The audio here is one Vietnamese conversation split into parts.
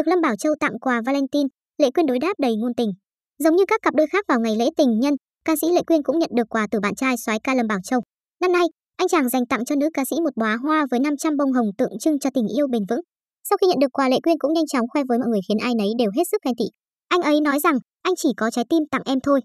Được Lâm Bảo Châu tặng quà Valentine, Lệ Quyên đối đáp đầy ngôn tình. Giống như các cặp đôi khác vào ngày lễ tình nhân, ca sĩ Lệ Quyên cũng nhận được quà từ bạn trai soái ca Lâm Bảo Châu. Năm nay, anh chàng dành tặng cho nữ ca sĩ một bó hoa với 500 bông hồng tượng trưng cho tình yêu bền vững. Sau khi nhận được quà Lệ Quyên cũng nhanh chóng khoe với mọi người khiến ai nấy đều hết sức ghen tị. Anh ấy nói rằng, anh chỉ có trái tim tặng em thôi.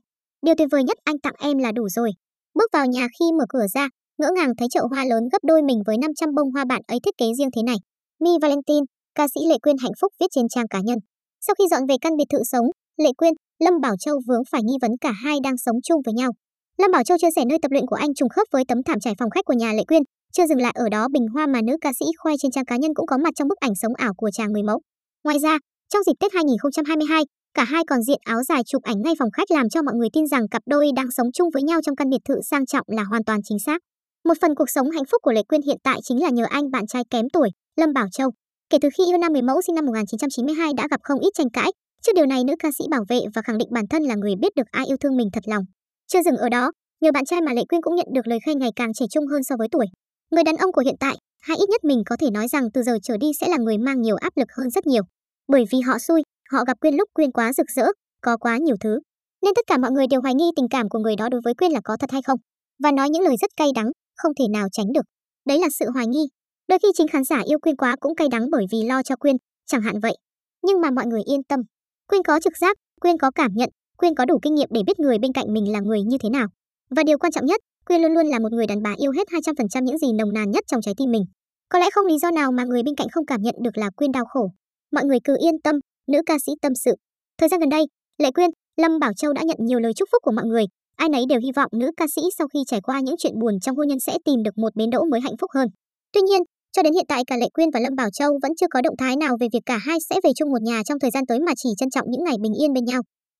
Điều tuyệt vời nhất anh tặng em là đủ rồi. Bước vào nhà khi mở cửa ra, ngỡ ngàng thấy chậu hoa lớn gấp đôi mình với 500 bông hoa bạn ấy thiết kế riêng thế này. Mi Valentine, ca sĩ Lệ Quyên hạnh phúc viết trên trang cá nhân. Sau khi dọn về căn biệt thự sống, Lệ Quyên, Lâm Bảo Châu vướng phải nghi vấn cả hai đang sống chung với nhau. Lâm Bảo Châu chia sẻ nơi tập luyện của anh trùng khớp với tấm thảm trải phòng khách của nhà Lệ Quyên, chưa dừng lại ở đó bình hoa mà nữ ca sĩ khoe trên trang cá nhân cũng có mặt trong bức ảnh sống ảo của chàng người mẫu. Ngoài ra, trong dịp Tết 2022, cả hai còn diện áo dài chụp ảnh ngay phòng khách làm cho mọi người tin rằng cặp đôi đang sống chung với nhau trong căn biệt thự sang trọng là hoàn toàn chính xác. Một phần cuộc sống hạnh phúc của Lệ Quyên hiện tại chính là nhờ anh bạn trai kém tuổi, Lâm Bảo Châu. Kể từ khi yêu nam người mẫu sinh năm 1992 đã gặp không ít tranh cãi, trước điều này nữ ca sĩ bảo vệ và khẳng định bản thân là người biết được ai yêu thương mình thật lòng. Chưa dừng ở đó, nhờ bạn trai mà Lệ Quyên cũng nhận được lời khen ngày càng trẻ trung hơn so với tuổi. Người đàn ông của hiện tại, hay ít nhất mình có thể nói rằng từ giờ trở đi sẽ là người mang nhiều áp lực hơn rất nhiều. Bởi vì họ xui, họ gặp Quyên lúc Quyên quá rực rỡ, có quá nhiều thứ. Nên tất cả mọi người đều hoài nghi tình cảm của người đó đối với Quyên là có thật hay không, và nói những lời rất cay đắng, không thể nào tránh được. Đấy là sự hoài nghi. Đôi khi chính khán giả yêu Quyên quá cũng cay đắng bởi vì lo cho Quyên, chẳng hạn vậy. Nhưng mà mọi người yên tâm. Quyên có trực giác, Quyên có cảm nhận, Quyên có đủ kinh nghiệm để biết người bên cạnh mình là người như thế nào. Và điều quan trọng nhất, Quyên luôn luôn là một người đàn bà yêu hết 200% những gì nồng nàn nhất trong trái tim mình. Có lẽ không lý do nào mà người bên cạnh không cảm nhận được là Quyên đau khổ. Mọi người cứ yên tâm, nữ ca sĩ tâm sự. Thời gian gần đây, Lệ Quyên, Lâm Bảo Châu đã nhận nhiều lời chúc phúc của mọi người. Ai nấy đều hy vọng nữ ca sĩ sau khi trải qua những chuyện buồn trong hôn nhân sẽ tìm được một bến đỗ mới hạnh phúc hơn. Tuy nhiên, cho đến hiện tại, cả Lệ Quyên và Lâm Bảo Châu vẫn chưa có động thái nào về việc cả hai sẽ về chung một nhà trong thời gian tới mà chỉ trân trọng những ngày bình yên bên nhau.